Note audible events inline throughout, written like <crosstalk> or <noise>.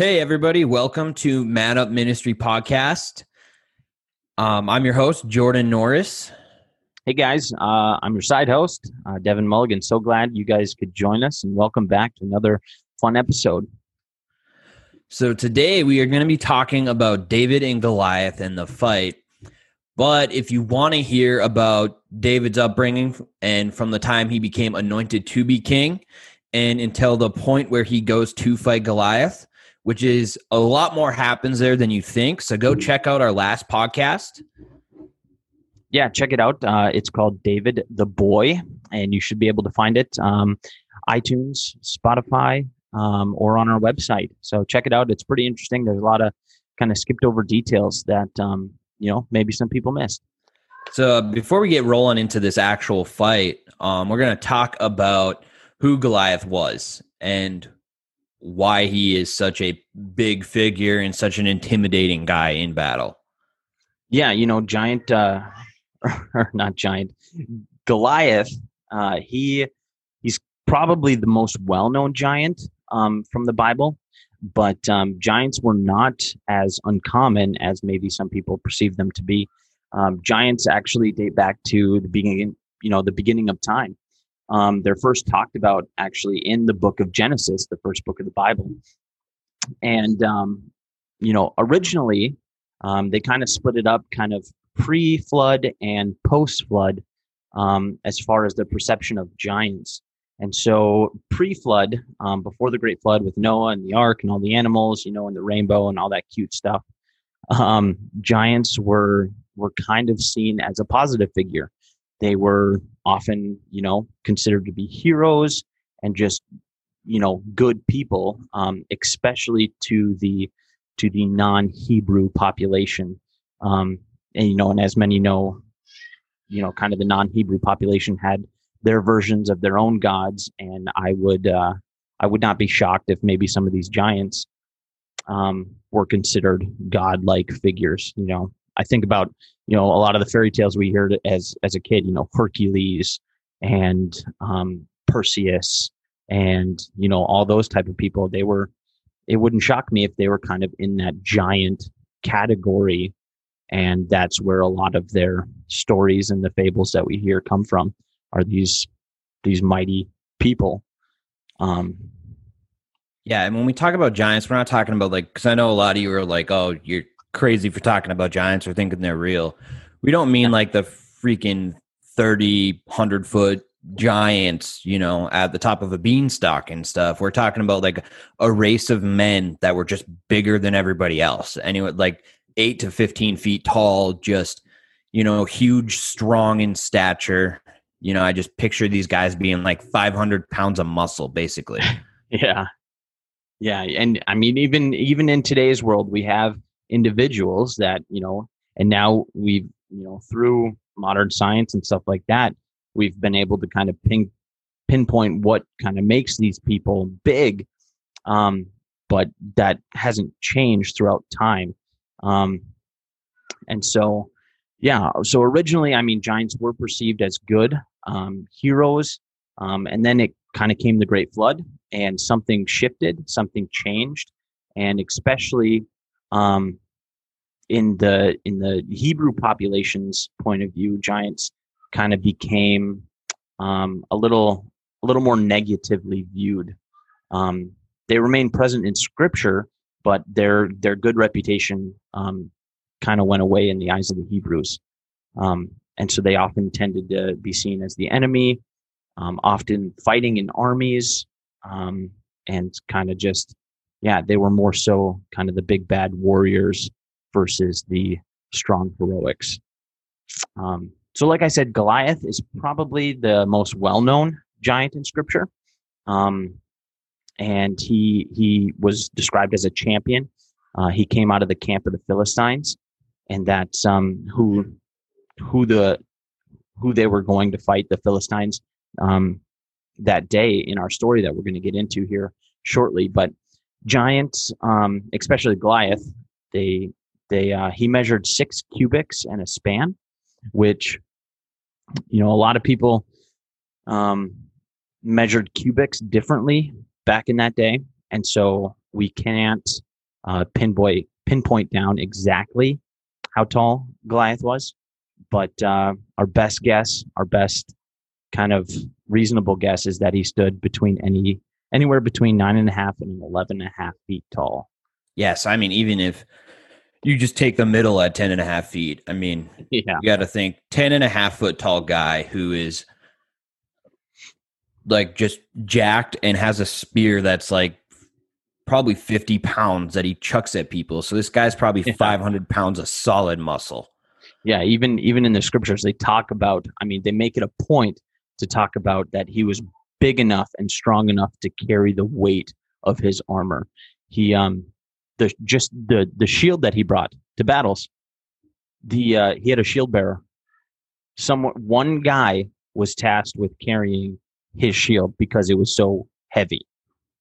Hey, everybody. Welcome to Man Up Ministry Podcast. Um, I'm your host, Jordan Norris. Hey, guys. Uh, I'm your side host, uh, Devin Mulligan. So glad you guys could join us and welcome back to another fun episode. So, today we are going to be talking about David and Goliath and the fight. But if you want to hear about David's upbringing and from the time he became anointed to be king and until the point where he goes to fight Goliath, which is a lot more happens there than you think. So go check out our last podcast. Yeah, check it out. Uh, it's called David the Boy, and you should be able to find it um, iTunes, Spotify, um, or on our website. So check it out. It's pretty interesting. There's a lot of kind of skipped over details that um, you know maybe some people missed. So before we get rolling into this actual fight, um, we're going to talk about who Goliath was and why he is such a big figure and such an intimidating guy in battle. Yeah, you know, giant uh <laughs> or not giant Goliath, uh he he's probably the most well-known giant um from the Bible, but um giants were not as uncommon as maybe some people perceive them to be. Um giants actually date back to the beginning, you know, the beginning of time. Um, they're first talked about actually in the book of Genesis, the first book of the Bible. And, um, you know, originally um, they kind of split it up kind of pre flood and post flood um, as far as the perception of giants. And so pre flood, um, before the great flood with Noah and the ark and all the animals, you know, and the rainbow and all that cute stuff, um, giants were were kind of seen as a positive figure. They were often, you know, considered to be heroes and just, you know, good people, um, especially to the to the non-Hebrew population. Um, and you know, and as many know, you know, kind of the non-Hebrew population had their versions of their own gods, and I would uh, I would not be shocked if maybe some of these giants um, were considered godlike figures. You know, I think about you know a lot of the fairy tales we heard as as a kid. You know Hercules and um, Perseus and you know all those type of people. They were. It wouldn't shock me if they were kind of in that giant category, and that's where a lot of their stories and the fables that we hear come from. Are these these mighty people? Um, yeah, and when we talk about giants, we're not talking about like because I know a lot of you are like, "Oh, you're crazy for talking about giants or thinking they're real. We don't mean like the freaking 30, 100 foot giants, you know, at the top of a beanstalk and stuff. We're talking about like a race of men that were just bigger than everybody else. Anyway, like eight to 15 feet tall, just, you know, huge, strong in stature. You know, I just picture these guys being like 500 pounds of muscle, basically. <laughs> yeah. Yeah. And I mean, even, even in today's world, we have individuals that you know and now we've you know through modern science and stuff like that we've been able to kind of ping pinpoint what kind of makes these people big um, but that hasn't changed throughout time um, and so yeah so originally i mean giants were perceived as good um, heroes um, and then it kind of came the great flood and something shifted something changed and especially um, in the in the Hebrew population's point of view, giants kind of became um, a little a little more negatively viewed. Um, they remain present in Scripture, but their their good reputation um, kind of went away in the eyes of the Hebrews, um, and so they often tended to be seen as the enemy, um, often fighting in armies, um, and kind of just yeah, they were more so kind of the big bad warriors versus the strong heroics. Um, so, like I said, Goliath is probably the most well-known giant in Scripture, um, and he he was described as a champion. Uh, he came out of the camp of the Philistines, and that's um, who who the who they were going to fight the Philistines um, that day in our story that we're going to get into here shortly. But giants, um, especially Goliath, they they uh, he measured six cubits and a span, which you know a lot of people um, measured cubits differently back in that day, and so we can't uh, pinpoint pinpoint down exactly how tall Goliath was, but uh, our best guess, our best kind of reasonable guess, is that he stood between any anywhere between nine and a half and eleven and a half feet tall. Yes, I mean even if you just take the middle at 10 and a half feet. I mean, <laughs> Yeah, you got to think 10 and a half foot tall guy who is like just jacked and has a spear that's like probably 50 pounds that he chucks at people. So this guy's probably Yeah. 500 pounds of solid muscle. yeah. Even even in the scriptures, they talk about. I mean, they make it a point to talk about that he was big enough and strong enough to carry the weight of his armor. He um the just the the shield that he brought to battles. The uh, he had a shield bearer. Someone one guy was tasked with carrying his shield because it was so heavy.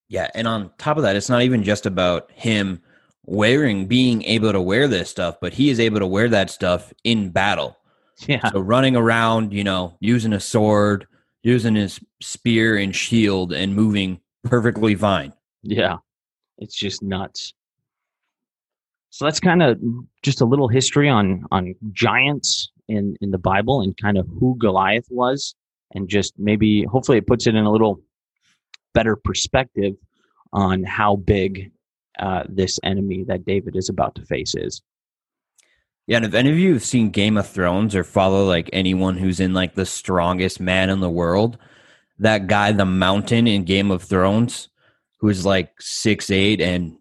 Yeah. And on top of that, it's not even just about him wearing, being able to wear this stuff, but he is able to wear that stuff in battle. <laughs> Yeah, So running around, you know, using a sword, using his spear and shield and moving perfectly fine. Yeah. It's just nuts. So that's kind of just a little history on on giants in in the Bible and kind of who Goliath was and just maybe hopefully it puts it in a little better perspective on how big uh, this enemy that David is about to face is. Yeah, and if any of you have seen Game of Thrones or follow like anyone who's in like the strongest man in the world, that guy, the mountain in Game of Thrones, who's like six eight and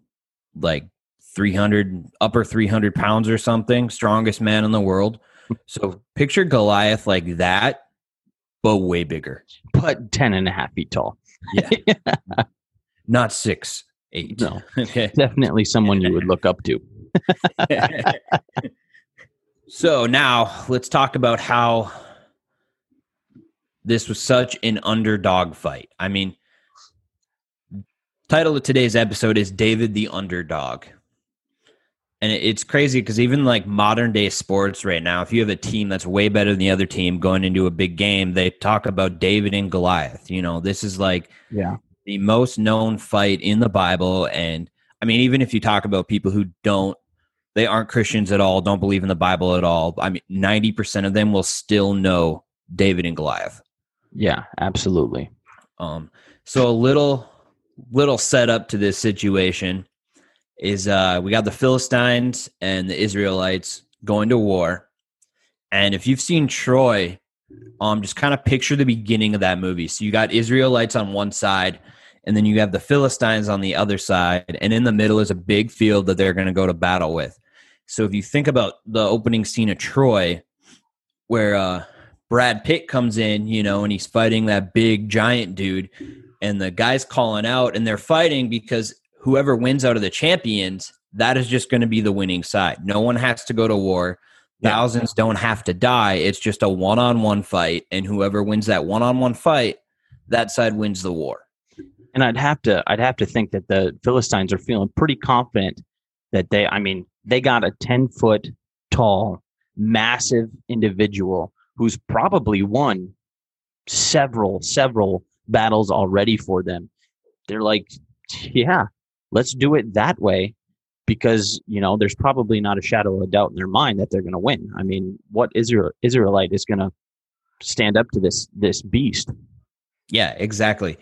like three hundred upper three hundred pounds or something, strongest man in the world. <laughs> So picture Goliath like that, but way bigger. But 10 and a half feet tall. Yeah. <laughs> Not six eight. No. <laughs> Okay. Definitely someone you would look up to. So now let's talk about how this was such an underdog fight. I mean, title of today's episode is David the Underdog. And it's crazy because even like modern day sports right now, if you have a team that's way better than the other team going into a big game, they talk about David and Goliath. You know, this is like Yeah. the most known fight in the Bible. And I mean, even if you talk about people who don't, they aren't Christians at all, don't believe in the Bible at all. I mean, 90% of them will still know David and Goliath. Yeah, absolutely. Um, so a little, little setup to this situation is uh, we got the Philistines and the Israelites going to war. And if you've seen Troy, um, just kind of picture the beginning of that movie. So you got Israelites on one side, and then you have the Philistines on the other side, and in the middle is a big field that they're going to go to battle with. So if you think about the opening scene of Troy, where uh, Brad Pitt comes in, you know, and he's fighting that big giant dude, and the guy's calling out, and they're fighting because whoever wins out of the champions, that is just going to be the winning side. No one has to go to war. Yeah. Thousands don't have to die. It's just a one on one fight, and whoever wins that one on one fight, that side wins the war. And I'd have to I'd have to think that the Philistines are feeling pretty confident that they I mean, they got a 10 foot tall, massive individual who's probably won several, several battles already for them. They're like, yeah, let's do it that way because, you know, there's probably not a shadow of a doubt in their mind that they're going to win. I mean, what Israel Israelite is going to stand up to this this beast? Yeah, exactly.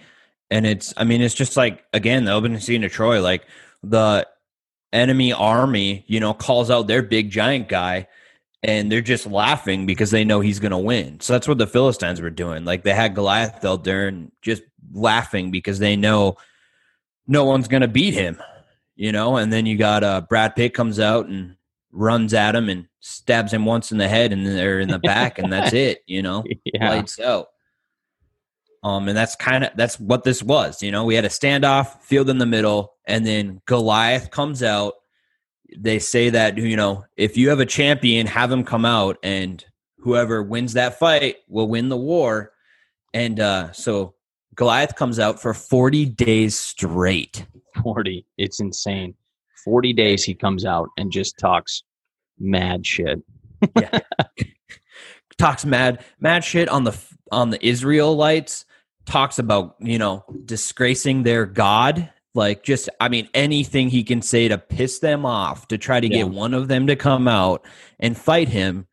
And it's, I mean, it's just like, again, the opening scene of Troy, like the enemy army, you know, calls out their big giant guy and they're just laughing because they know he's going to win. So that's what the Philistines were doing. Like they had Goliath out there and just laughing because they know no one's going to beat him, you know? And then you got uh, Brad Pitt comes out and runs at him and stabs him once in the head and they're in the back and that's <laughs> it, you know? Yeah. lights out. Um, and that's kind of that's what this was. You know, we had a standoff, field in the middle, and then Goliath comes out. They say that you know if you have a champion, have him come out, and whoever wins that fight will win the war. And uh, so Goliath comes out for forty days straight. 40. It's insane. 40 days he comes out and just talks mad shit. yeah. <laughs> talks mad mad shit on the on the Israelites talks about you know disgracing their god like just I mean anything he can say to piss them off to try to Yeah. get one of them to come out and fight him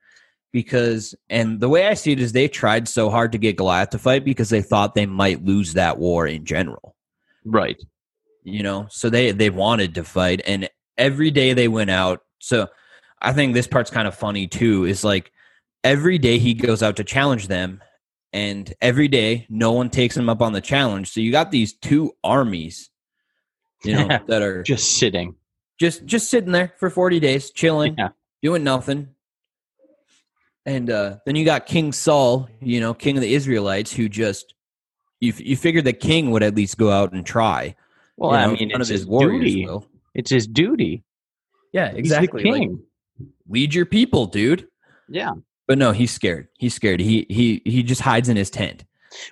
because and the way I see it is they tried so hard to get Goliath to fight because they thought they might lose that war in general. Right. You know, so they they wanted to fight and every day they went out. So I think this part's kind of funny too is like every day he goes out to challenge them and every day no one takes him up on the challenge. So you got these two armies you know that are Just sitting. just just sitting there for 40 days chilling Yeah. doing nothing and uh then you got king saul you know king of the israelites who just you, you figured the king would at least go out and try Well, You I mean, none it's of his his warriors duty. will. It's his duty. yeah exactly like, lead your people dude yeah. But no he's scared he's scared he he he just hides in his tent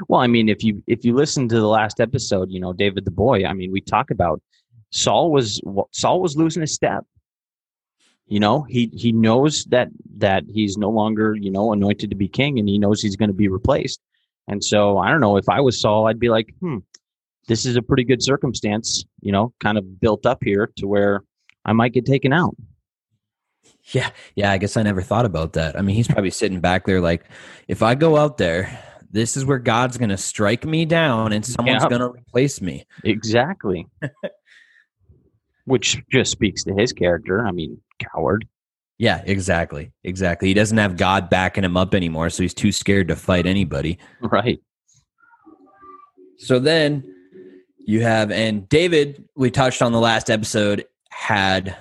Well, I mean, if you if you listen to the last episode, you know David the boy. I mean, we talk about Saul was Saul was losing his step. You know, he he knows that that he's no longer you know anointed to be king, and he knows he's going to be replaced. And so, I don't know if I was Saul, I'd be like, hmm, this is a pretty good circumstance. You know, kind of built up here to where I might get taken out. Yeah yeah i guess i never thought about that i mean he's probably sitting back there like if i go out there this is where god's gonna strike me down and someone's Yep. gonna replace me Exactly. <laughs> Which just speaks to his character. I mean, coward. Yeah, exactly. Exactly. He doesn't have God backing him up anymore, so he's too scared to fight anybody. Right. So then you have, and David, we touched on the last episode, had,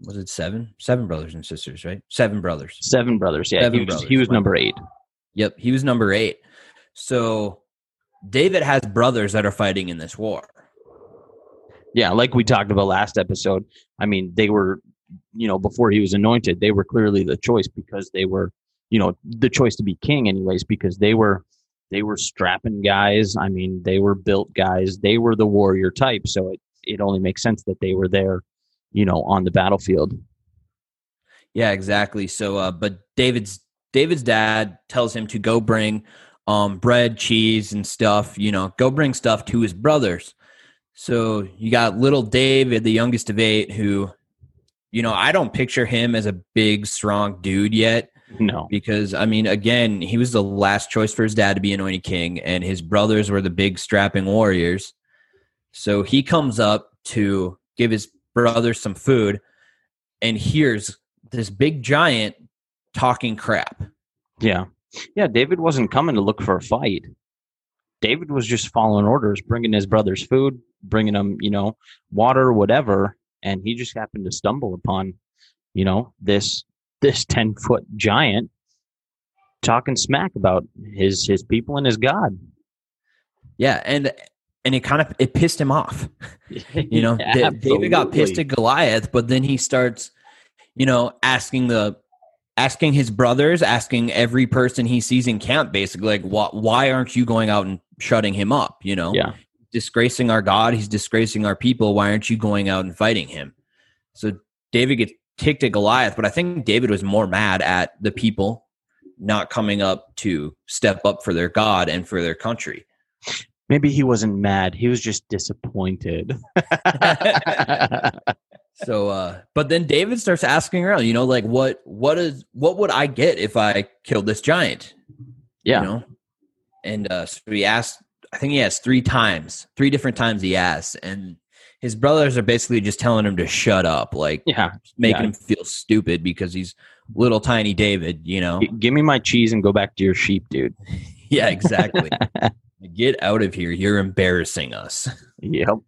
was it seven? Seven brothers and sisters, right? Seven brothers. Seven brothers. Yeah, Seven he was, brothers, he was number eight. Yep, he was number eight. So David has brothers that are fighting in this war. Yeah, like we talked about last episode. I mean, they were, you know, before he was anointed, they were clearly the choice because they were, you know, the choice to be king, anyways, because they were, they were strapping guys. I mean, they were built guys. They were the warrior type. So it, it only makes sense that they were there, you know, on the battlefield. Yeah, exactly. So, uh, but David's David's dad tells him to go bring um, bread, cheese, and stuff. You know, go bring stuff to his brothers. So you got little David, the youngest of eight, who, you know, I don't picture him as a big, strong dude yet No. because I mean, again, he was the last choice for his dad to be anointed king, and his brothers were the big strapping warriors. So he comes up to give his brothers some food, and hears this big giant talking crap. Yeah. Yeah. David wasn't coming to look for a fight. David was just following orders, bringing his brothers food, bringing them, you know, water, whatever. And he just happened to stumble upon, you know, this, this <laughs> 10 foot giant talking smack about his, his people and his God. Yeah, and and it kind of it pissed him off. <laughs> You know, Da- David got pissed at Goliath, but then he starts, you know, asking the asking his brothers, asking every person he sees in camp, basically, like, why, why aren't you going out and shutting him up? You know, Yeah. disgracing our God, he's disgracing our people. Why aren't you going out and fighting him? So David gets kicked at Goliath, but I think David was more mad at the people not coming up to step up for their God and for their country. Maybe he wasn't mad. He was just disappointed. <laughs> So, uh, but then David starts asking around, you know, like what, what is, what would I get if I killed this giant? yeah. You know? And, uh, so he asked, I think he asked three times, three different times he asked. And his brothers are basically just telling him to shut up, like Yeah. making Yeah. him feel stupid because he's little tiny David, you know? G- give me my cheese and go back to your sheep, dude. <laughs> Yeah, exactly. <laughs> Get out of here. You're embarrassing us. Yep.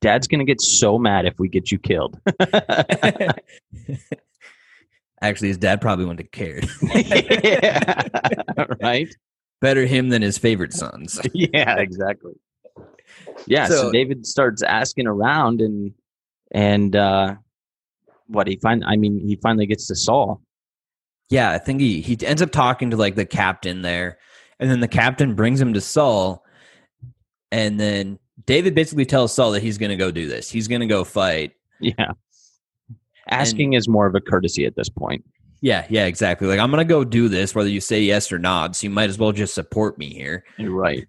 Dad's gonna get so mad if we get you killed. <laughs> Actually, his dad probably wouldn't have cared. yeah. <laughs> right? Better him than his favorite sons. <laughs> Yeah, exactly. Yeah, so, So- David starts asking around and and uh what he find I mean he finally gets to Saul. Yeah, I think he he ends up talking to like the captain there, and then the captain brings him to Saul, and then David basically tells Saul that he's going to go do this. He's going to go fight. Yeah. Asking is more of a courtesy at this point. Yeah, yeah, exactly. Like I'm going to go do this, whether you say yes or not. So you might as well just support me here. You're right.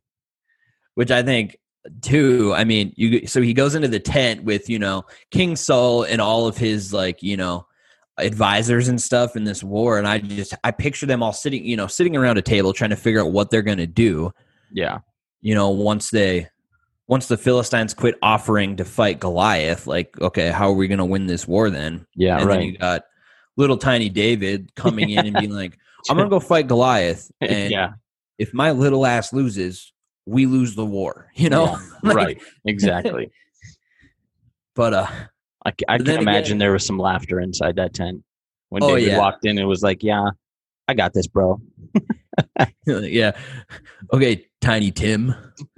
Which I think two, I mean, you so he goes into the tent with you know King Saul and all of his like you know advisors and stuff in this war, and I just I picture them all sitting you know sitting around a table trying to figure out what they're gonna do. Yeah, You know, once they once the Philistines quit offering to fight Goliath, like okay, how are we gonna win this war then? yeah, and then right. you got little tiny David coming in and being like, <laughs> I'm gonna go fight Goliath, <laughs> and yeah, if my little ass loses, we lose the war. <laughs> You know, Yeah, Like, right. Exactly. But uh, I, I can imagine again- there was some laughter inside that tent when Oh, David yeah. walked in. It was like, "Yeah, I got this, bro." <laughs> yeah, okay, Tiny Tim. <laughs>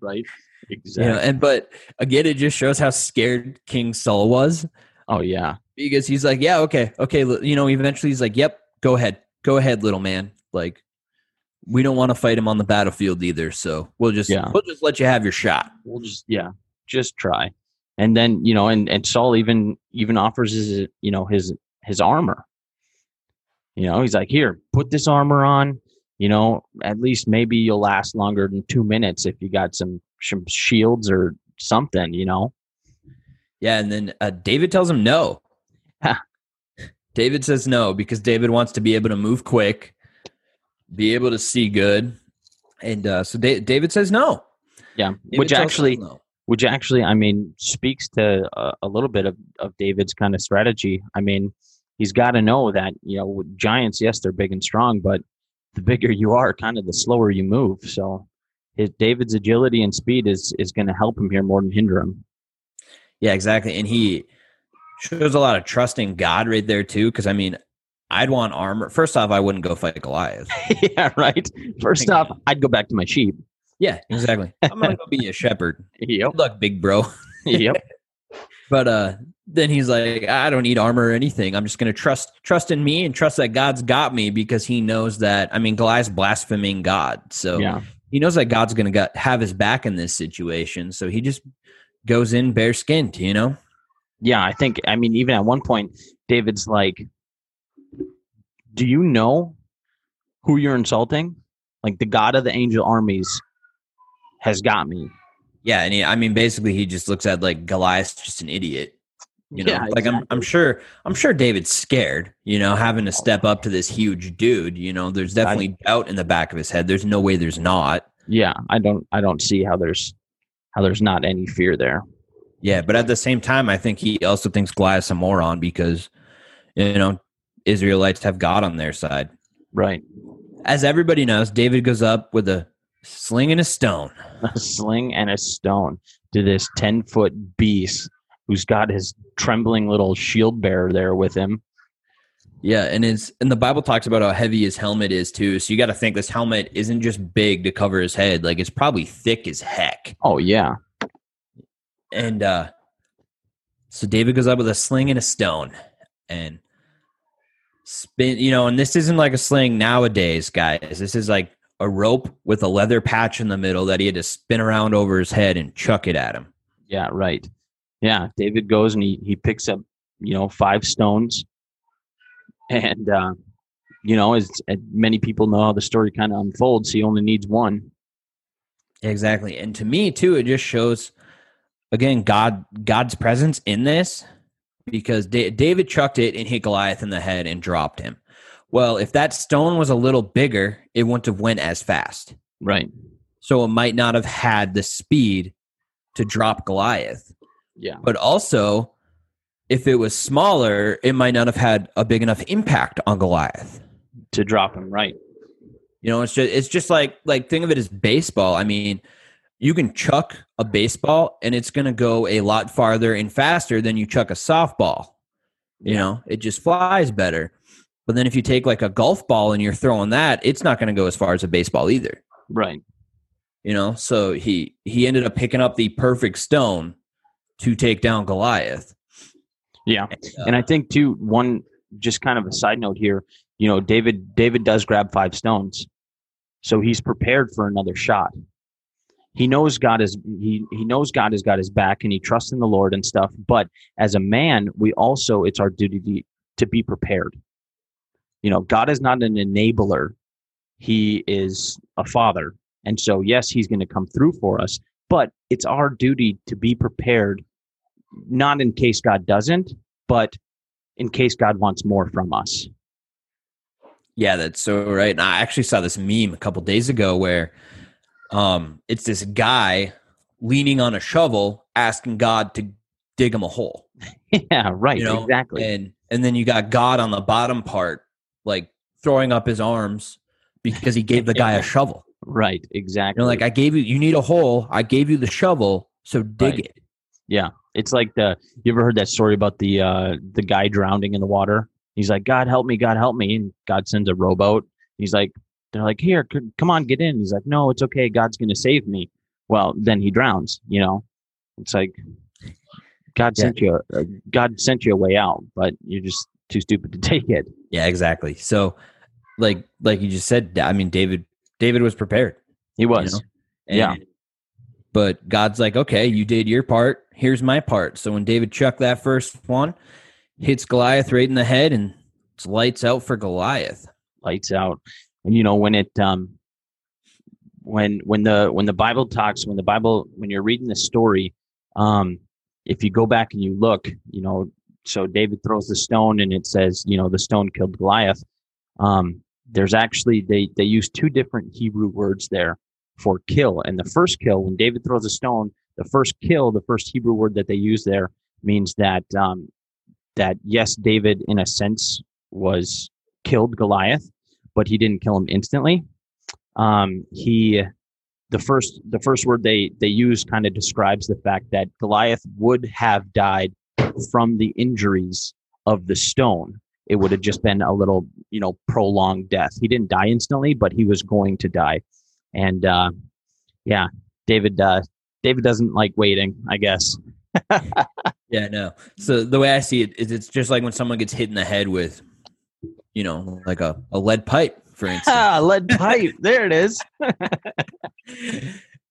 right. Exactly. know, and but again, it just shows how scared King Saul was oh yeah. because he's like, yeah, okay, okay, you know. Eventually, he's like, yep, go ahead, go ahead, little man. Like, we don't want to fight him on the battlefield either, so we'll just Yeah. we'll just let you have your shot. We'll just yeah, just try. And then you know, and and Saul even even offers his you know his his armor. You know, he's like, "Here, put this armor on. You know, at least maybe you'll last longer than two minutes if you got some some shields or something." You know. Yeah, and then uh, David tells him no. David says no because David wants to be able to move quick, be able to see good, and uh, so da- David says no. Yeah, David which actually, no. Which actually, I mean, speaks to uh, a little bit of, of David's kind of strategy. I mean, he's got to know that you know giants, yes, they're big and strong, but the bigger you are, kind of the slower you move. So, his David's agility and speed is is going to help him here more than hinder him. Yeah, exactly. And he shows a lot of trust in God right there too. Because I mean, I'd want armor. First off, I wouldn't go fight Goliath. <laughs> yeah, right. First off, I'd go back to my sheep. Yeah, exactly. <laughs> I'm gonna go be a shepherd. Yep. Good luck, big bro. <laughs> Yep. <laughs> But uh then he's like, I don't need armor or anything. I'm just gonna trust trust in me and trust that God's got me because he knows that I mean Goliath's blaspheming God. So Yeah. he knows that God's gonna got, have his back in this situation. So he just goes in bare skinned, you know? Yeah, I think I mean even at one point David's like Do you know who you're insulting? Like the god of the angel armies has got me. Yeah, and he, I mean basically he just looks at like Goliath's just an idiot. You know, Yeah, like I'm I'm sure I'm sure David's scared, you know, having to oh, step up to this huge dude. You know, there's definitely doubt in the back of his head. There's no way there's not. Yeah, I don't I don't see how there's how there's not any fear there. Yeah, but at the same time, I think he also thinks Goliath's a moron because, you know, Israelites have God on their side. Right. As everybody knows, David goes up with a sling and a stone. A sling and a stone to this ten foot beast who's got his trembling little shield bearer there with him. Yeah, and his and the Bible talks about how heavy his helmet is too. So you got to think this helmet isn't just big to cover his head; like it's probably thick as heck. Oh yeah. And uh so David goes up with a sling and a stone, and spin. You know, and this isn't like a sling nowadays, guys. This is like a rope with a leather patch in the middle that he had to spin around over his head and chuck it at him. Yeah, right. Yeah, David goes and he he picks up, you know, five stones, and uh, you know, as, as many people know how the story kind of unfolds, he only needs one. Exactly. And to me too, it just shows again God God's presence in this because Da- David chucked it and hit Goliath in the head and dropped him. Well, if that stone was a little bigger, it wouldn't have went as fast. Right. So it might not have had the speed to drop Goliath. Yeah. But also, if it was smaller, it might not have had a big enough impact on Goliath. To drop him. Right. You know, it's just it's just like like think of it as baseball. I mean, you can chuck a baseball and it's going to go a lot farther and faster than you chuck a softball. You know, it just flies better. But then if you take like a golf ball and you're throwing that, it's not going to go as far as a baseball either. Right. You know, so he he ended up picking up the perfect stone to take down Goliath. Yeah. Uh, And I think too, one just kind of a side note here, you know, David David does grab five stones. So he's prepared for another shot. He knows God is he he knows God has got his back and he trusts in the Lord and stuff. But as a man, we also it's our duty to, to be prepared. You know, God is not an enabler. He is a father. And so yes, he's going to come through for us, but it's our duty to be prepared, not in case God doesn't, but in case God wants more from us. Yeah, that's so right. And I actually saw this meme a couple days ago where um it's this guy leaning on a shovel asking God to dig him a hole. <laughs> yeah, right. You know? Exactly. And and then you got God on the bottom part, like throwing up his arms because he gave the guy a <laughs> shovel. right. Exactly. You know, like I gave you you need a hole, I gave you the shovel, so dig Right. it. Yeah, it's like the you ever heard that story about the uh the guy drowning in the water? He's like, God help me, God help me, and God sends a rowboat. He's like, they're like, here, c- come on, get in. He's like, no, it's okay, God's gonna save me. Well, then he drowns. You know, it's like God Yeah. sent you, a, uh, God sent you a way out, but you're just too stupid to <laughs> take it. Yeah, exactly. So like like you just said, I mean David David was prepared. He you was. know? Yeah. But God's like, okay, you did your part. Here's my part. So when David chucked that first one, hits Goliath right in the head, and it's lights out for Goliath. lights out and you know when it um when when the when the bible talks when the bible when you're reading the story um if you go back and you look you know so david throws the stone and it says you know the stone killed goliath um there's actually they they use two different hebrew words there for kill and the first kill when david throws a stone the first kill the first hebrew word that they use there means that um that yes david in a sense was killed Goliath, but he didn't kill him instantly. Um, he, the first, the first word they they use kind of describes the fact that Goliath would have died from the injuries of the stone. It would have just been a little, you know, prolonged death. He didn't die instantly, but he was going to die. And uh, yeah, David, uh, David doesn't like waiting, I guess. <laughs> Yeah, no. So the way I see it is, it's just like when someone gets hit in the head with, you know, like a, a lead pipe, for <laughs> instance. Ah, lead pipe. <laughs> there it is.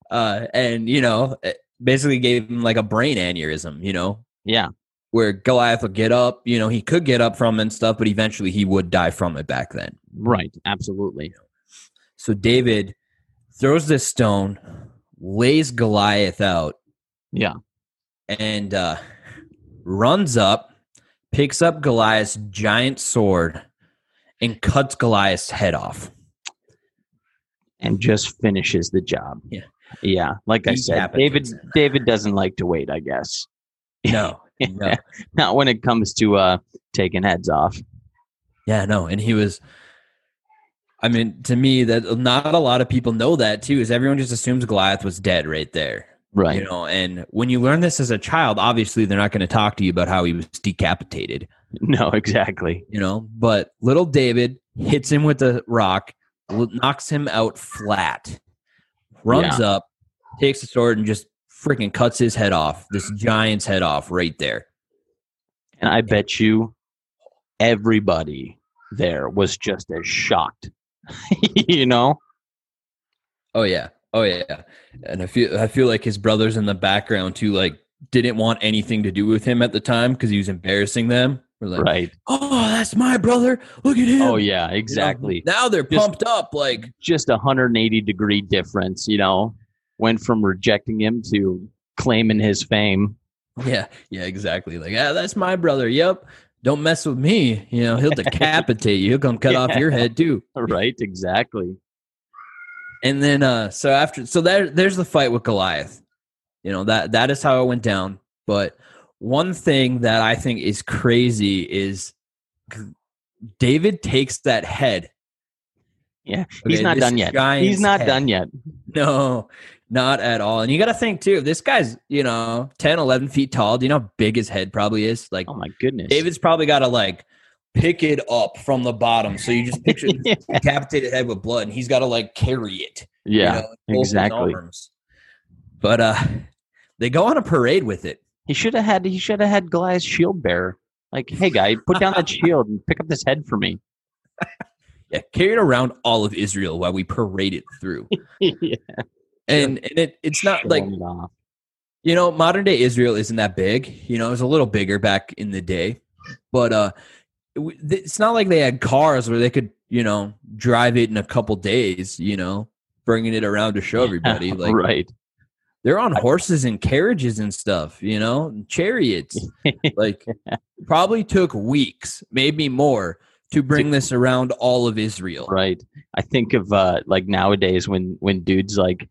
uh, and you know, it basically gave him like a brain aneurysm. You know, Yeah, where Goliath would get up. You know, he could get up from and stuff, but eventually he would die from it back then. right. Absolutely. So David throws this stone, lays Goliath out, Yeah. and uh, runs up, picks up Goliath's giant sword, and cuts Goliath's head off. and just finishes the job. Yeah. Yeah. Like I said, David David doesn't like to wait, I guess. No, <laughs> no. Not when it comes to uh taking heads off. Yeah, no. And he was I mean, to me, that not a lot of people know that too, is everyone just assumes Goliath was dead right there. Right. You know, and when you learn this as a child, obviously they're not going to talk to you about how he was decapitated, <laughs> No, exactly. you know. But little David hits him with a rock, knocks him out flat, runs up, takes the sword, and just freaking cuts his head off, this mm-hmm. giant's head off right there. And I bet you everybody there was just as shocked. <laughs> you know? Oh yeah. Oh yeah. And I feel I feel like his brothers in the background too, like didn't want anything to do with him at the time because he was embarrassing them. Like, Right. oh, that's my brother. Look at him. Oh yeah, You know, exactly. now they're Just- pumped up. Like, Just a 180 degree difference, you know. Went from rejecting him to claiming his fame. yeah, yeah, exactly. Like, yeah, that's my brother. Yep. Don't mess with me. You know, he'll decapitate you. He'll come cut off your head too. <laughs> Right, exactly. And then uh so after so there there's the fight with Goliath. You know, that that is how it went down. But one thing that I think is crazy is David takes that head. Yeah. He's Okay, not done yet. He's not head. done yet. No, not at all. And you got to think too, if this guy's, you know, 10, 11 feet tall, do you know how big his head probably is? Like Oh my goodness. David's probably got to like pick it up from the bottom. So you just picture <laughs> Yeah. decapitated head with blood and he's got to like carry it. you Yeah. know, both his exactly. But uh they go on a parade with it. He should have had he should have had Goliath's shield bearer. Like, hey guy, put down that shield and pick up this head for me. <laughs> Yeah, carry it around all of Israel while we parade it through. <laughs> yeah. And and it, it's not like it you know, modern day Israel isn't that big. You know, it was a little bigger back in the day. But uh it it's not like they had cars where they could, you know, drive it in a couple days, you know, bringing it around to show everybody <laughs> like right. they're on horses and carriages and stuff, you know, chariots. <laughs> like probably took weeks, maybe more to bring this around all of Israel. Right. I think of uh like nowadays when when dudes like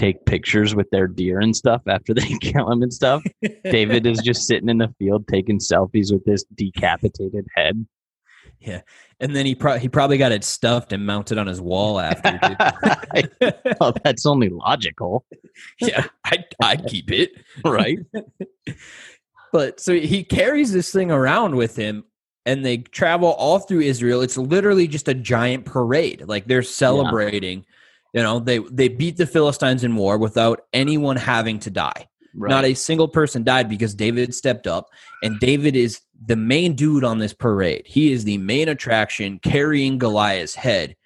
take pictures with their deer and stuff after they <laughs> kill them and stuff. <laughs> David is just sitting in the field taking selfies with this decapitated head. Yeah, and then he pro- he probably got it stuffed and mounted on his wall after. <laughs> well, that's only logical. yeah, I I'd keep it right. but so he carries this thing around with him, and they travel all through Israel. It's literally just a giant parade. Like they're celebrating. Yeah. You know, they they beat the Philistines in war without anyone having to die. Right. Not a single person died because David stepped up, and David is the main dude on this parade. He is the main attraction, carrying Goliath's head.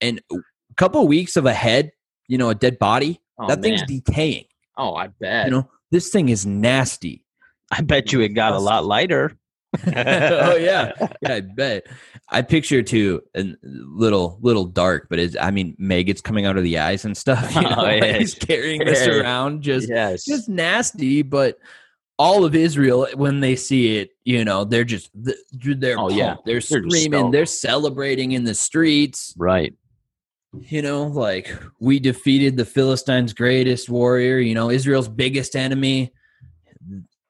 And a couple of weeks of a head, you know, a dead body, oh, that man. thing's decaying. Oh, I bet. You know, this thing is nasty. I bet you it got a lot lighter. <laughs> oh yeah, yeah, I bet. I picture too, a little little dark, but it's I mean maggots coming out of the eyes and stuff. You <laughs> oh, know, oh, yeah. he's carrying this around, just yes. just nasty. But all of Israel, when they see it, you know, they're just they're oh yeah, they're, they're screaming, they're celebrating in the streets, right? You know, like we defeated the Philistines' greatest warrior. You know, Israel's biggest enemy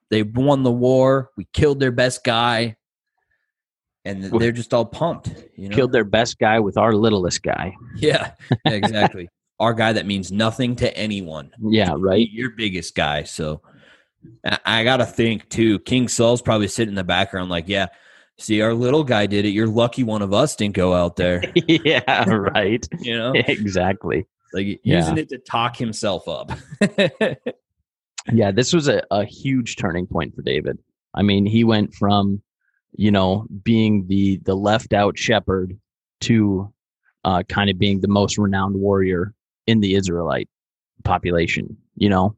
they won the war. We killed their best guy, and they're just all pumped. You know? Killed their best guy with our littlest guy. <laughs> Yeah, exactly. our guy that means nothing to anyone. Yeah, right. Your biggest guy. So I got to think too. King Saul's probably sitting in the background, like, yeah. See, our little guy did it. You're lucky one of us didn't go out there. <laughs> yeah, right. you know, <laughs> exactly. Like yeah. using it to talk himself up. Yeah, this was a, a huge turning point for David. I mean, he went from, you know, being the the left out shepherd to uh, kind of being the most renowned warrior in the Israelite population. You know.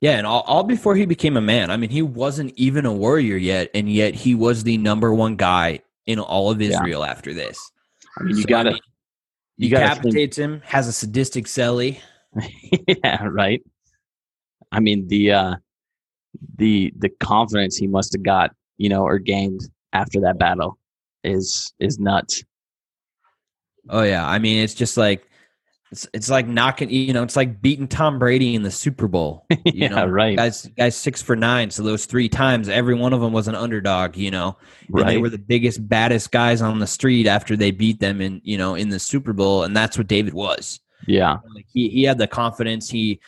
Yeah, and all, all before he became a man. I mean, he wasn't even a warrior yet, and yet he was the number one guy in all of Israel yeah. after this. I mean, you so, gotta. I mean, you decapitates him, has a sadistic celly. <laughs> yeah, right. I mean the uh, the the confidence he must have got, you know, or gained after that battle is is nuts. Oh yeah, I mean it's just like it's it's like knocking, you know, it's like beating Tom Brady in the Super Bowl. <laughs> You yeah, know, right. Guys, guys, six for nine. So those three times, every one of them was an underdog. You know, and right. they were the biggest, baddest guys on the street after they beat them in, you know, in the Super Bowl, and that's what David was. Yeah, like he he had the confidence. He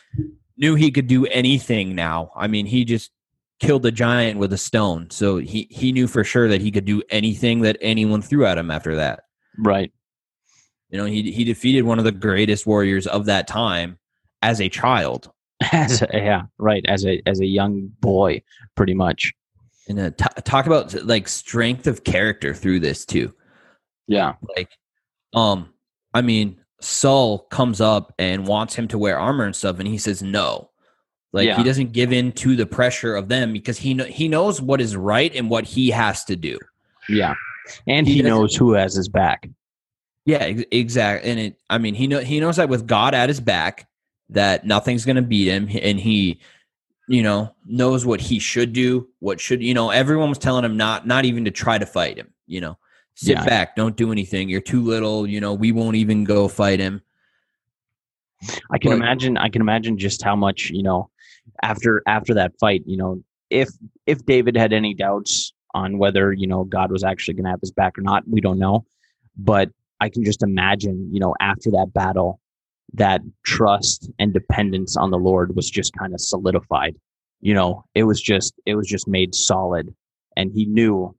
knew he could do anything now. I mean, he just killed a giant with a stone. So he, he knew for sure that he could do anything that anyone threw at him after that. Right. You know, he he defeated one of the greatest warriors of that time as a child. <laughs> As a, yeah, right. As a as a young boy, pretty much. And uh, t- talk about like strength of character through this too. Yeah. Like, um, I mean, Saul comes up and wants him to wear armor and stuff, and he says no. Like yeah. he doesn't give in to the pressure of them because he kn- he knows what is right and what he has to do. Yeah, and he, he knows who has his back. Yeah, ex- exactly. And it, I mean, he know he knows that with God at his back, that nothing's going to beat him, and he, you know, knows what he should do. What should you know? Everyone was telling him not not even to try to fight him. You know, sit yeah. back, don't do anything. You're too little. You know, we won't even go fight him. I can but, imagine. I can imagine just how much you know after after that fight. You know, if if David had any doubts on whether you know God was actually going to have his back or not, we don't know. But I can just imagine, you know, after that battle, that trust and dependence on the Lord was just kind of solidified. You know, it was just it was just made solid, and he knew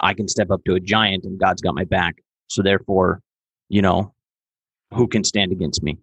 I can step up to a giant and God's got my back. So therefore, you know, who can stand against me?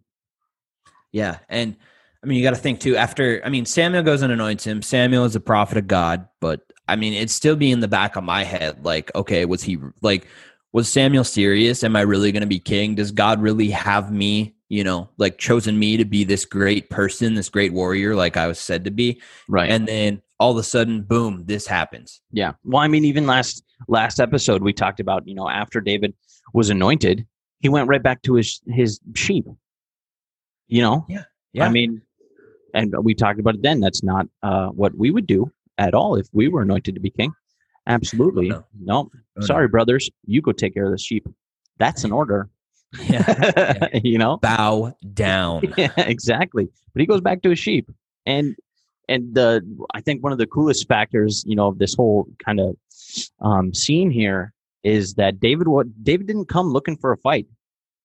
Yeah. And I mean, you got to think too, after, I mean, Samuel goes and anoints him. Samuel is a prophet of God, but I mean, it's still be in the back of my head. Like, okay, was he like, was Samuel serious? Am I really going to be king? Does God really have me, you know, like chosen me to be this great person, this great warrior, like I was said to be? Right. And then all of a sudden, boom, this happens. Yeah. Well, I mean, even last last episode we talked about, you know, after David was anointed, he went right back to his his sheep. You know? Yeah. Yeah. I mean, and we talked about it then. That's not uh, what we would do at all if we were anointed to be king. Absolutely. no. No. Oh, Sorry, brothers. You go take care of the sheep. That's an order. <laughs> <laughs> Yeah. you know? Bow down. <laughs> yeah, exactly. But he goes back to his sheep, and and the I think one of the coolest factors, you know, of this whole kind of um, scene here is that David what David didn't come looking for a fight.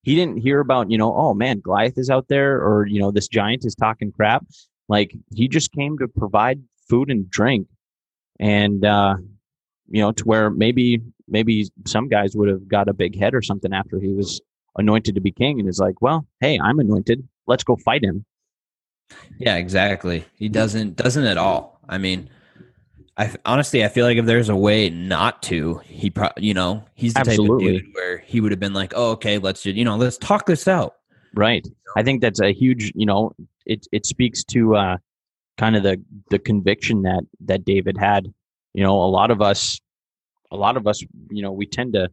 He didn't hear about you know, oh man, Goliath is out there, or you know, this giant is talking crap. Like he just came to provide food and drink, and uh, you know, to where maybe maybe some guys would have got a big head or something after he was anointed to be king, and is like, well, hey, I'm anointed. Let's go fight him. Yeah, exactly. He doesn't doesn't at all. I mean, I honestly I feel like if there's a way not to, he pro- you know he's the Absolutely. type of dude where he would have been like, oh okay, let's just you know let's talk this out. Right. I think that's a huge, you know, it it speaks to uh kind of the the conviction that that David had. You know, a lot of us a lot of us, you know, we tend to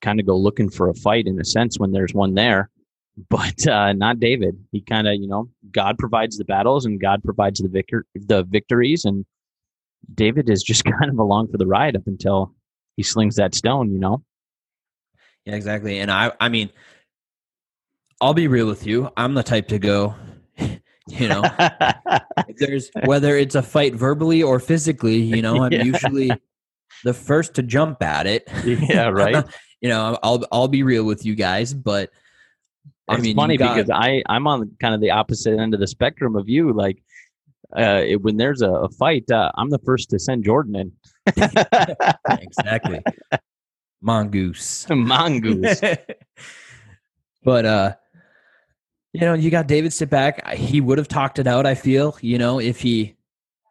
kind of go looking for a fight in a sense when there's one there. But uh not David. He kind of, you know, God provides the battles and God provides the victor the victories and David is just <laughs> kind of along for the ride up until he slings that stone, you know. Yeah, exactly. And I I mean, I'll be real with you. I'm the type to go, <laughs> you know, if there's <laughs> whether it's a fight verbally or physically, you know, I'm Yeah. usually the first to jump at it. yeah, right. you know, I'll I'll be real with you guys, but I it's mean, funny got- because I I'm on kind of the opposite end of the spectrum of you. Like, uh, it, when there's a, a fight, uh, I'm the first to send Jordan in. <laughs> exactly mongoose. <laughs> Mongoose. <laughs> but uh you know you got david sit back he would have talked it out i feel you know if he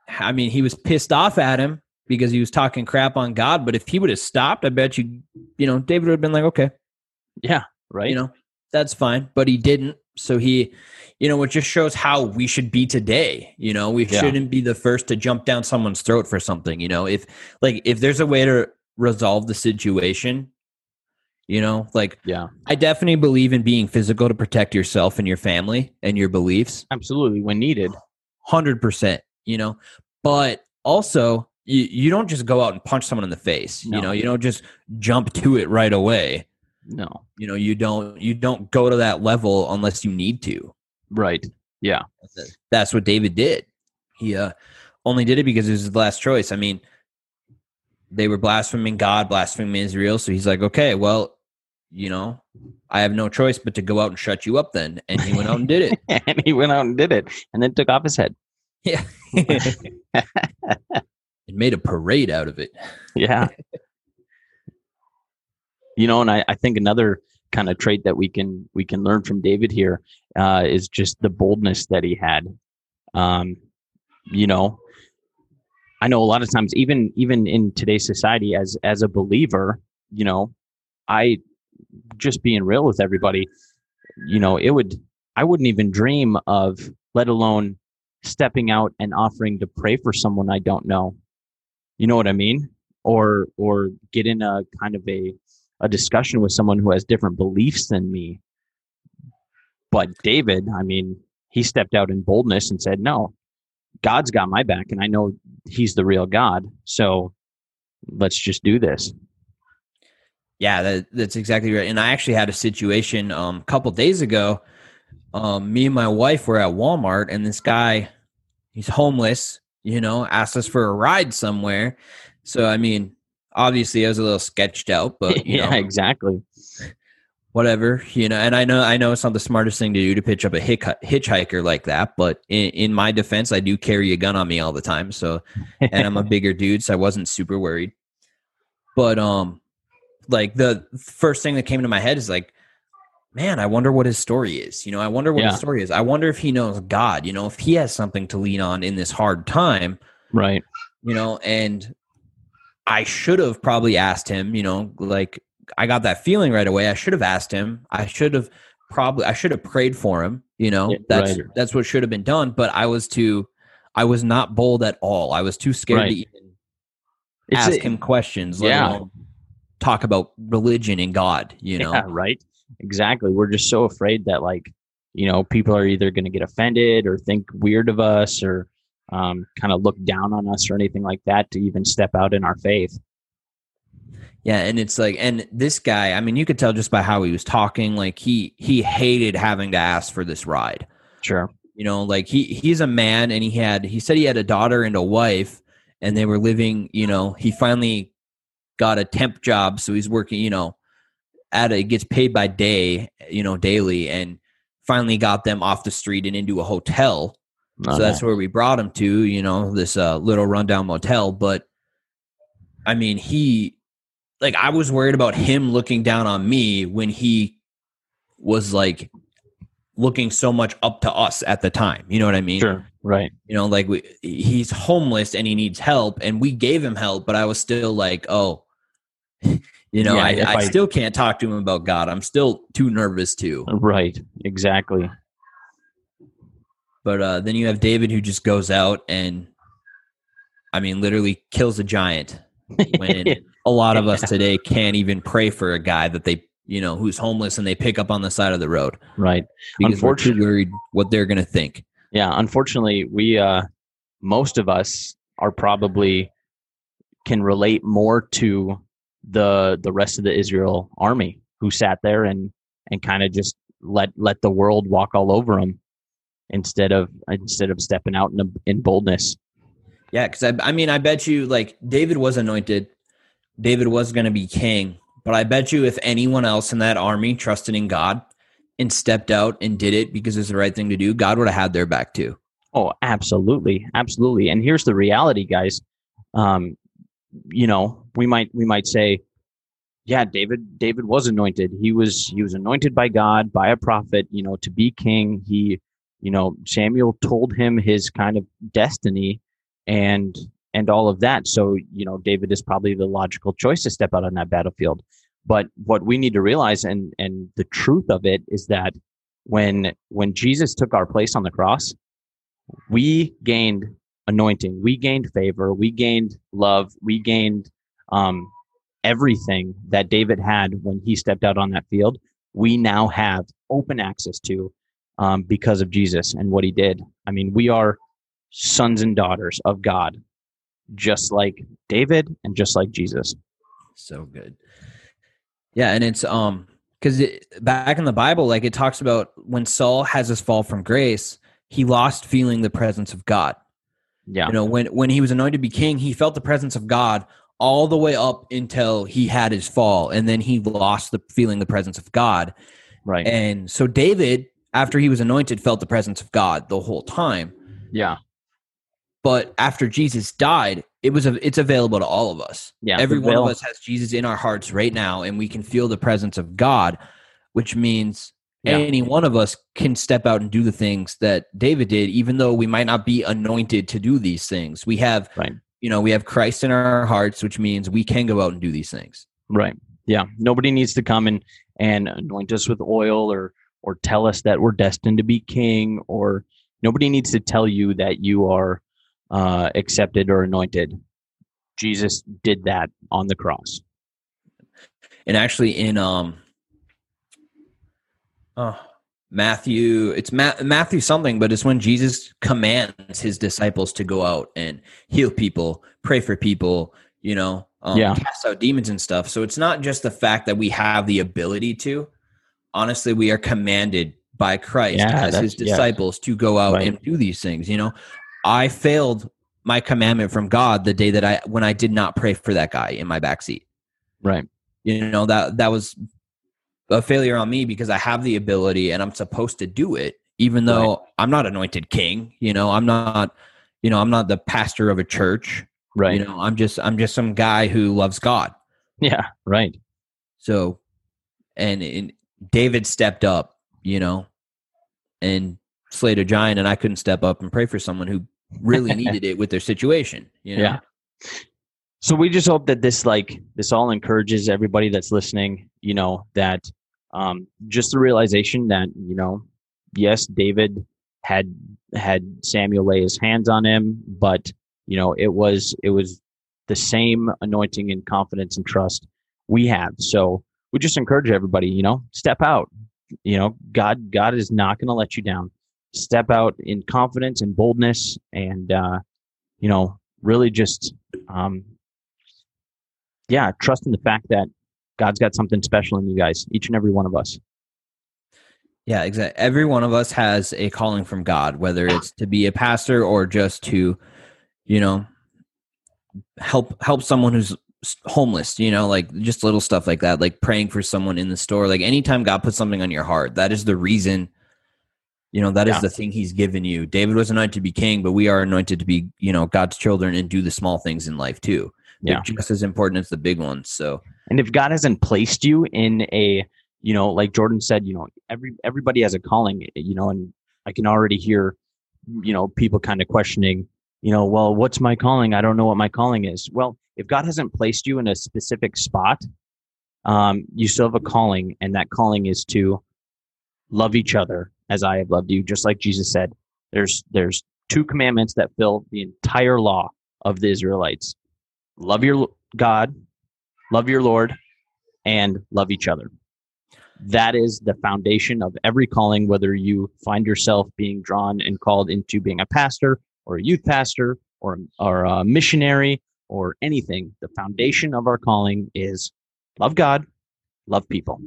i mean he was pissed off at him because he was talking crap on god but if he would have stopped i bet you you know david would have been like okay yeah, right. you know that's fine but he didn't so he you know it just shows how we should be today you know we Yeah. shouldn't be the first to jump down someone's throat for something you know if like if there's a way to resolve the situation you know like yeah, i definitely believe in being physical to protect yourself and your family and your beliefs absolutely. When needed. 100% you know but also you, you don't just go out and punch someone in the face No. you know you don't just jump to it right away No. you know you don't you don't go to that level unless you need to Right. Yeah. that's what david did he uh only did it because it was his last choice i mean they were blaspheming god blaspheming israel so he's like okay well you know i have no choice but to go out and shut you up then and he went out and did it <laughs> and he went out and did it, and then took off his head. yeah <laughs> <laughs> and made a parade out of it Yeah. You know, and I, I think another kind of trait that we can we can learn from David here uh, is just the boldness that he had. Um, you know, I know a lot of times, even even in today's society, as as a believer, you know, I just being real with everybody, you know, it would I wouldn't even dream of, let alone stepping out and offering to pray for someone I don't know. You know what I mean? Or or get in a kind of a a discussion with someone who has different beliefs than me. But David, I mean, he stepped out in boldness and said, "No, God's got my back, and I know He's the real God. So let's just do this." Yeah, that, that's exactly right. And I actually had a situation um, a couple days ago. Um, me and my wife were at Walmart, and this guy, he's homeless. You know, asked us for a ride somewhere. So I mean, obviously, I was a little sketched out, but <laughs> you yeah, know, exactly. whatever. You know, and I know I know it's not the smartest thing to do to pitch up a hick, hitchhiker like that. But in, in my defense, I do carry a gun on me all the time. So and I'm a <laughs> bigger dude, so I wasn't super worried. But um, like the first thing that came to my head is like, man, I wonder what his story is. You know, I wonder what Yeah. his story is. I wonder if he knows God. You know, if he has something to lean on in this hard time. right. You know, and I should have probably asked him. You know, like I got that feeling right away. I should have asked him. I should have probably. I should have prayed for him. You know, Yeah, that's right. that's what should have been done. But I was too. I was not bold at all. I was too scared Right. to even It's ask a- him questions, let yeah. alone talk about religion and God, you know? Yeah, right. Exactly. We're just so afraid that like you know, people are either going to get offended or think weird of us or um, kind of look down on us or anything like that to even step out in our faith. Yeah, and it's like, and this guy, I mean, you could tell just by how he was talking, like he he hated having to ask for this ride. Sure. You know, like he he's a man, and he had he said he had a daughter and a wife, and they were living. You know, he finally got a temp job, so he's working. You know, at a gets paid by day. You know, daily, and finally got them off the street and into a hotel. So that's where we brought him to. You know, this uh, little rundown motel, but. I mean, he like I was worried about him looking down on me when he was like looking so much up to us at the time. You know what I mean? Sure. Right. You know, like we, he's homeless and he needs help, and we gave him help, but I was still like, oh, <laughs> you know, Yeah, I, I I- still can't talk to him about God. I'm still too nervous to. Right. Exactly. But uh, then you have David who just goes out and, I mean, literally kills a giant. When <laughs> a lot of us today can't even pray for a guy that they, you know, who's homeless and they pick up on the side of the road right. because Unfortunately- worried what they're going to think. Yeah. Unfortunately, we, uh, most of us are probably can relate more to the the rest of the Israel army who sat there and and kind of just let let the world walk all over them instead of instead of stepping out in in boldness. Yeah, because I, I mean, I bet you like David was anointed, David was going to be king, but I bet you if anyone else in that army trusted in God and stepped out and did it because it's the right thing to do, God would have had their back too. Oh, absolutely, absolutely. And here's the reality, guys. Um, you know, we might we might say, yeah, David David was anointed. He was he was anointed by God by a prophet. You know, to be king. He, you know, Samuel told him his kind of destiny, and and all of that. So you know, David is probably the logical choice to step out on that battlefield. But what we need to realize, and and the truth of it, is that when when Jesus took our place on the cross, we gained anointing we gained favor we gained love we gained um, everything that david had when he stepped out on that field we now have open access to um, because of jesus and what he did i mean we are sons and daughters of god just like david and just like jesus So good. Yeah, and it's um because back in the Bible, like it talks about when Saul has his fall from grace, he lost feeling the presence of God. yeah You know, when when he was anointed to be king, he felt the presence of God all the way up until he had his fall, and then he lost the feeling the presence of God. right And so David, after he was anointed, felt the presence of God the whole time. yeah But after Jesus died, it was a, it's available to all of us. yeah Every one of us has Jesus in our hearts right now, and we can feel the presence of God, which means Yeah. any one of us can step out and do the things that David did, even though we might not be anointed to do these things. We have, Right. you know, we have Christ in our hearts, which means we can go out and do these things. Right. Yeah. Nobody needs to come and and anoint us with oil or or tell us that we're destined to be king or nobody needs to tell you that you are uh, accepted or anointed. Jesus did that on the cross. And actually, in um, uh, Matthew, it's Ma- Matthew something, but it's when Jesus commands his disciples to go out and heal people, pray for people, you know, um, Yeah. cast out demons and stuff. So it's not just the fact that we have the ability to. Honestly, we are commanded by Christ Yeah, as his yeah. disciples to go out Right. and do these things. You know, I failed my commandment from God the day that I when I did not pray for that guy in my backseat Right. you know that that was a failure on me because i have the ability and i'm supposed to do it even though i'm not anointed king you know i'm not you know i'm not the pastor of a church Right. you know i'm just i'm just some guy who loves god Yeah. Right. so and, and david stepped up you know and slayed a giant and i couldn't step up and pray for someone who really <laughs> needed it with their situation you know Yeah. So we just hope that this like this all encourages everybody that's listening, you know, that um just the realization that, you know, yes, David had had Samuel lay his hands on him, but you know, it was it was the same anointing and confidence and trust we have. So we just encourage everybody, you know, step out, you know, God, God is not going to let you down. Step out in confidence and boldness, and uh, you know, really just, um, yeah, trust in the fact that God's got something special in you guys, each and every one of us. Yeah, exactly. Every one of us has a calling from God, whether it's to be a pastor or just to, you know, help help someone who's homeless, you know, like just little stuff like that, like praying for someone in the store. Like anytime God puts something on your heart, that is the reason, you know, that yeah. is the thing he's given you. David was anointed to be king, but we are anointed to be, you know, God's children and do the small things in life too. They're yeah. just as important as the big ones. So, and if God hasn't placed you in a, you know, like Jordan said, you know, every everybody has a calling, you know, and I can already hear, you know, people kind of questioning, you know, well, what's my calling? I don't know what my calling is. Well, if God hasn't placed you in a specific spot, um, you still have a calling, and that calling is to love each other as I have loved you, just like Jesus said. There's there's two commandments that fill the entire law of the Israelites: love your God, love your Lord, and love each other. That is the foundation of every calling, whether you find yourself being drawn and called into being a pastor or a youth pastor or, or a missionary or anything. The foundation of our calling is love God, love people.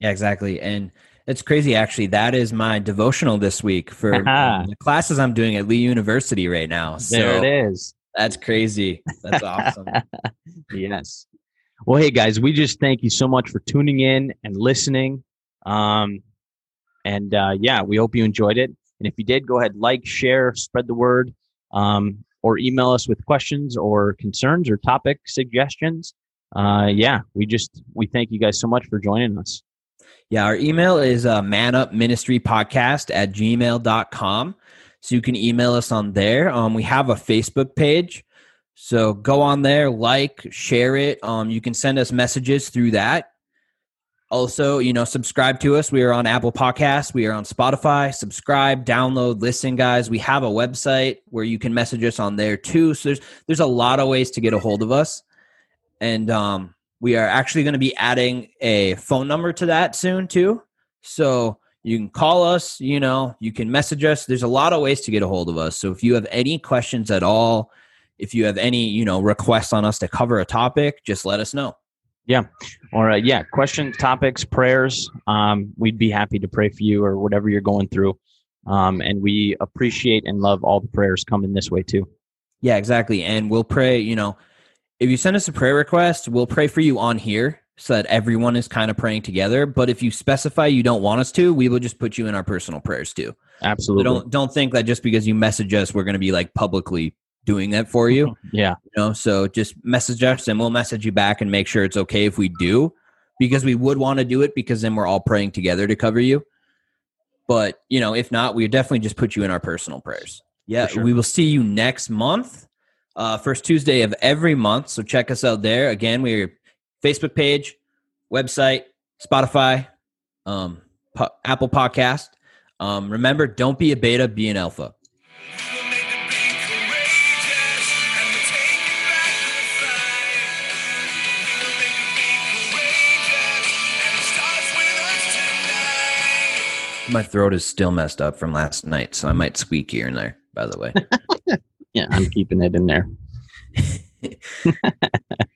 Yeah, exactly. And it's crazy, actually. That is my devotional this week for <laughs> the classes I'm doing at Lee University right now. So there it is. That's crazy. That's awesome. <laughs> yes. Well, hey guys, we just thank you so much for tuning in and listening. Um, and uh, yeah, we hope you enjoyed it. And if you did, go ahead, like, share, spread the word, um, or email us with questions or concerns or topic suggestions. Uh, yeah, we just we thank you guys so much for joining us. Yeah, our email is uh, manupministrypodcast at gmail.com. So you can email us on there. Um, we have a Facebook page. So go on there, like, share it. Um, you can send us messages through that. Also, you know, subscribe to us. We are on Apple Podcasts. We are on Spotify. Subscribe, download, listen, guys. We have a website where you can message us on there too. So there's there's a lot of ways to get a hold of us, and um, we are actually going to be adding a phone number to that soon too. So you can call us. You know, you can message us. There's a lot of ways to get a hold of us. So if you have any questions at all, if you have any you know requests on us to cover a topic, just let us know. Yeah. Or uh, yeah, questions, topics, prayers. Um, we'd be happy to pray for you or whatever you're going through. Um, and we appreciate and love all the prayers coming this way too. Yeah, exactly. And we'll pray, you know, if you send us a prayer request, we'll pray for you on here so that everyone is kind of praying together. But if you specify you don't want us to, we will just put you in our personal prayers too. Absolutely. So don't don't think that just because you message us, we're going to be like publicly doing that for you. <laughs> Yeah. You know, so just message us and we'll message you back and make sure it's okay if we do because we would want to do it because then we're all praying together to cover you. But, you know, if not, we definitely just put you in our personal prayers. Yeah, sure. we will see you next month. Uh, first Tuesday of every month. So check us out there. Again, we're Facebook page, website, Spotify, um, po- Apple Podcast. Um, remember, don't be a beta, be an alpha. My throat is still messed up from last night, so I might squeak here and there, by the way. <laughs> yeah, I'm keeping it in there. <laughs>